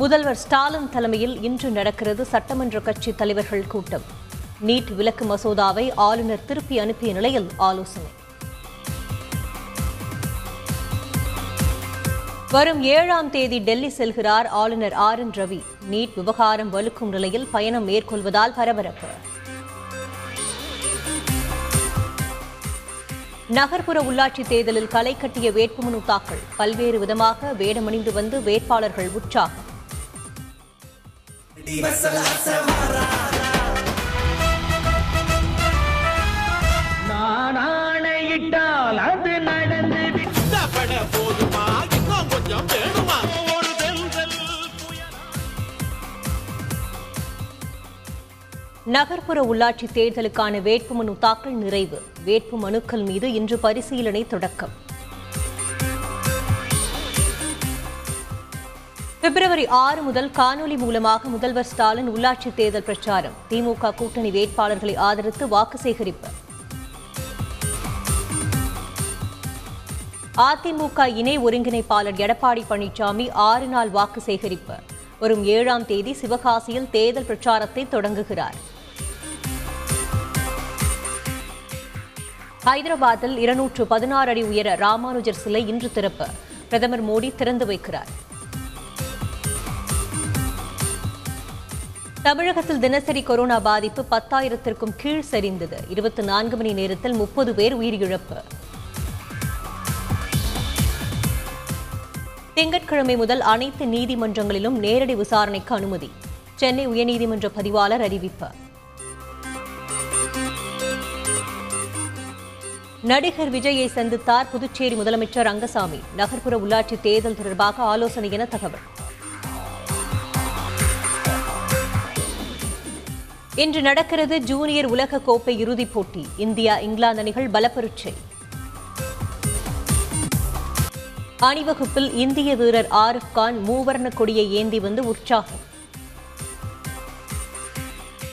முதல்வர் ஸ்டாலின் தலைமையில் இன்று நடக்கிறது சட்டமன்ற கட்சி தலைவர்கள் கூட்டம். நீட் விலக்கு மசோதாவை ஆளுநர் திருப்பி அனுப்பிய நிலையில் ஆலோசனை. வரும் ஏழாம் தேதி டெல்லி செல்கிறார் ஆளுநர் ஆர் என் ரவி. நீட் விவகாரம் வலுக்கும் நிலையில் பயணம் மேற்கொள்வதால் பரபரப்பு. நகர்ப்புற உள்ளாட்சி தேர்தலில் களை கட்டிய வேட்புமனு தாக்கல். பல்வேறு விதமாக வேடமணிந்து வந்து வேட்பாளர்கள் உற்சாகம். நான் ஆணையிட்டால் அது நடந்து பட போதுமா? இன்னும் கொஞ்சம் வேணுமா? ஒரு தென்றல் புயல்? நகர்ப்புற உள்ளாட்சி தேர்தலுக்கான வேட்புமனு தாக்கல் நிறைவு. வேட்பு மனுக்கள் மீது இன்று பரிசீலனை தொடக்கம். பிப்ரவரி ஆறு முதல் காணொலி மூலமாக முதல்வர் ஸ்டாலின் உள்ளாட்சி தேர்தல் பிரச்சாரம். திமுக கூட்டணி வேட்பாளர்களை ஆதரித்து வாக்கு சேகரிப்பு. அதிமுக இணை ஒருங்கிணைப்பாளர் எடப்பாடி பழனிசாமி ஆறு நாள் வாக்கு சேகரிப்பு. வரும் ஏழாம் தேதி சிவகாசியில் தேர்தல் பிரச்சாரத்தை தொடங்குகிறார். ஹைதராபாத்தில் இருநூற்று பதினாறு அடி உயர ராமானுஜர் சிலை இன்று திறப்பு. பிரதமர் மோடி திறந்து வைக்கிறார். தமிழகத்தில் தினசரி கொரோனா பாதிப்பு பத்தாயிரத்திற்கும் கீழ் சரிந்தது. இருபத்தி நான்கு மணி நேரத்தில் முப்பது பேர் உயிரிழப்பு. திங்கட்கிழமை முதல் அனைத்து நீதிமன்றங்களிலும் நேரடி விசாரணைக்கு அனுமதி. சென்னை உயர்நீதிமன்ற பதிவாளர் அறிவிப்பு. நடிகர் விஜயை சந்தித்தார் புதுச்சேரி முதலமைச்சர் ரங்கசாமி. நகர்ப்புற உள்ளாட்சி தேர்தல் தொடர்பாக ஆலோசனை என தகவல். இன்று நடக்கிறது ஜூனியர் உலக கோப்பை இறுதிப் போட்டி. இந்தியா இங்கிலாந்து அணிகள் பலப்பரீட்சை. அணிவகுப்பில் இந்திய வீரர் ஆரிஃப் கான் மூவர்ண கொடியை ஏந்தி வந்து உற்சாகம்.